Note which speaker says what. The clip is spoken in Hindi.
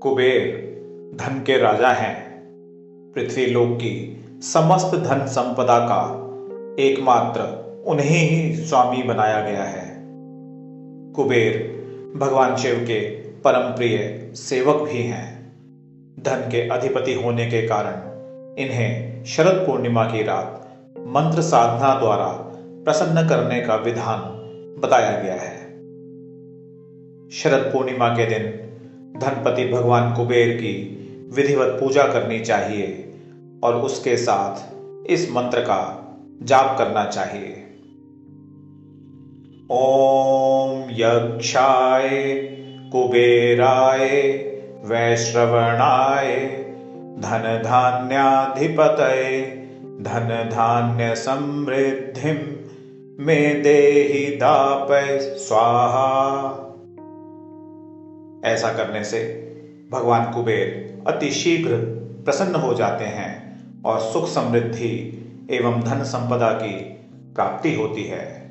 Speaker 1: कुबेर धन के राजा हैं। पृथ्वी लोक की समस्त धन संपदा का एकमात्र उन्हें ही स्वामी बनाया गया है। कुबेर भगवान शिव के परम प्रिय सेवक भी हैं। धन के अधिपति होने के कारण इन्हें शरद पूर्णिमा की रात मंत्र साधना द्वारा प्रसन्न करने का विधान बताया गया है। शरद पूर्णिमा के दिन धनपति भगवान कुबेर की विधिवत पूजा करनी चाहिए और उसके साथ इस मंत्र का जाप करना चाहिए। ओम यक्षाय कुबेराय वैश्रवणाय धन धान्याधिपतये धन धान्य समृद्धि में देहि दापय स्वाहा। ऐसा करने से भगवान कुबेर अति शीघ्र प्रसन्न हो जाते हैं और सुख समृद्धि एवं धन संपदा की प्राप्ति होती है।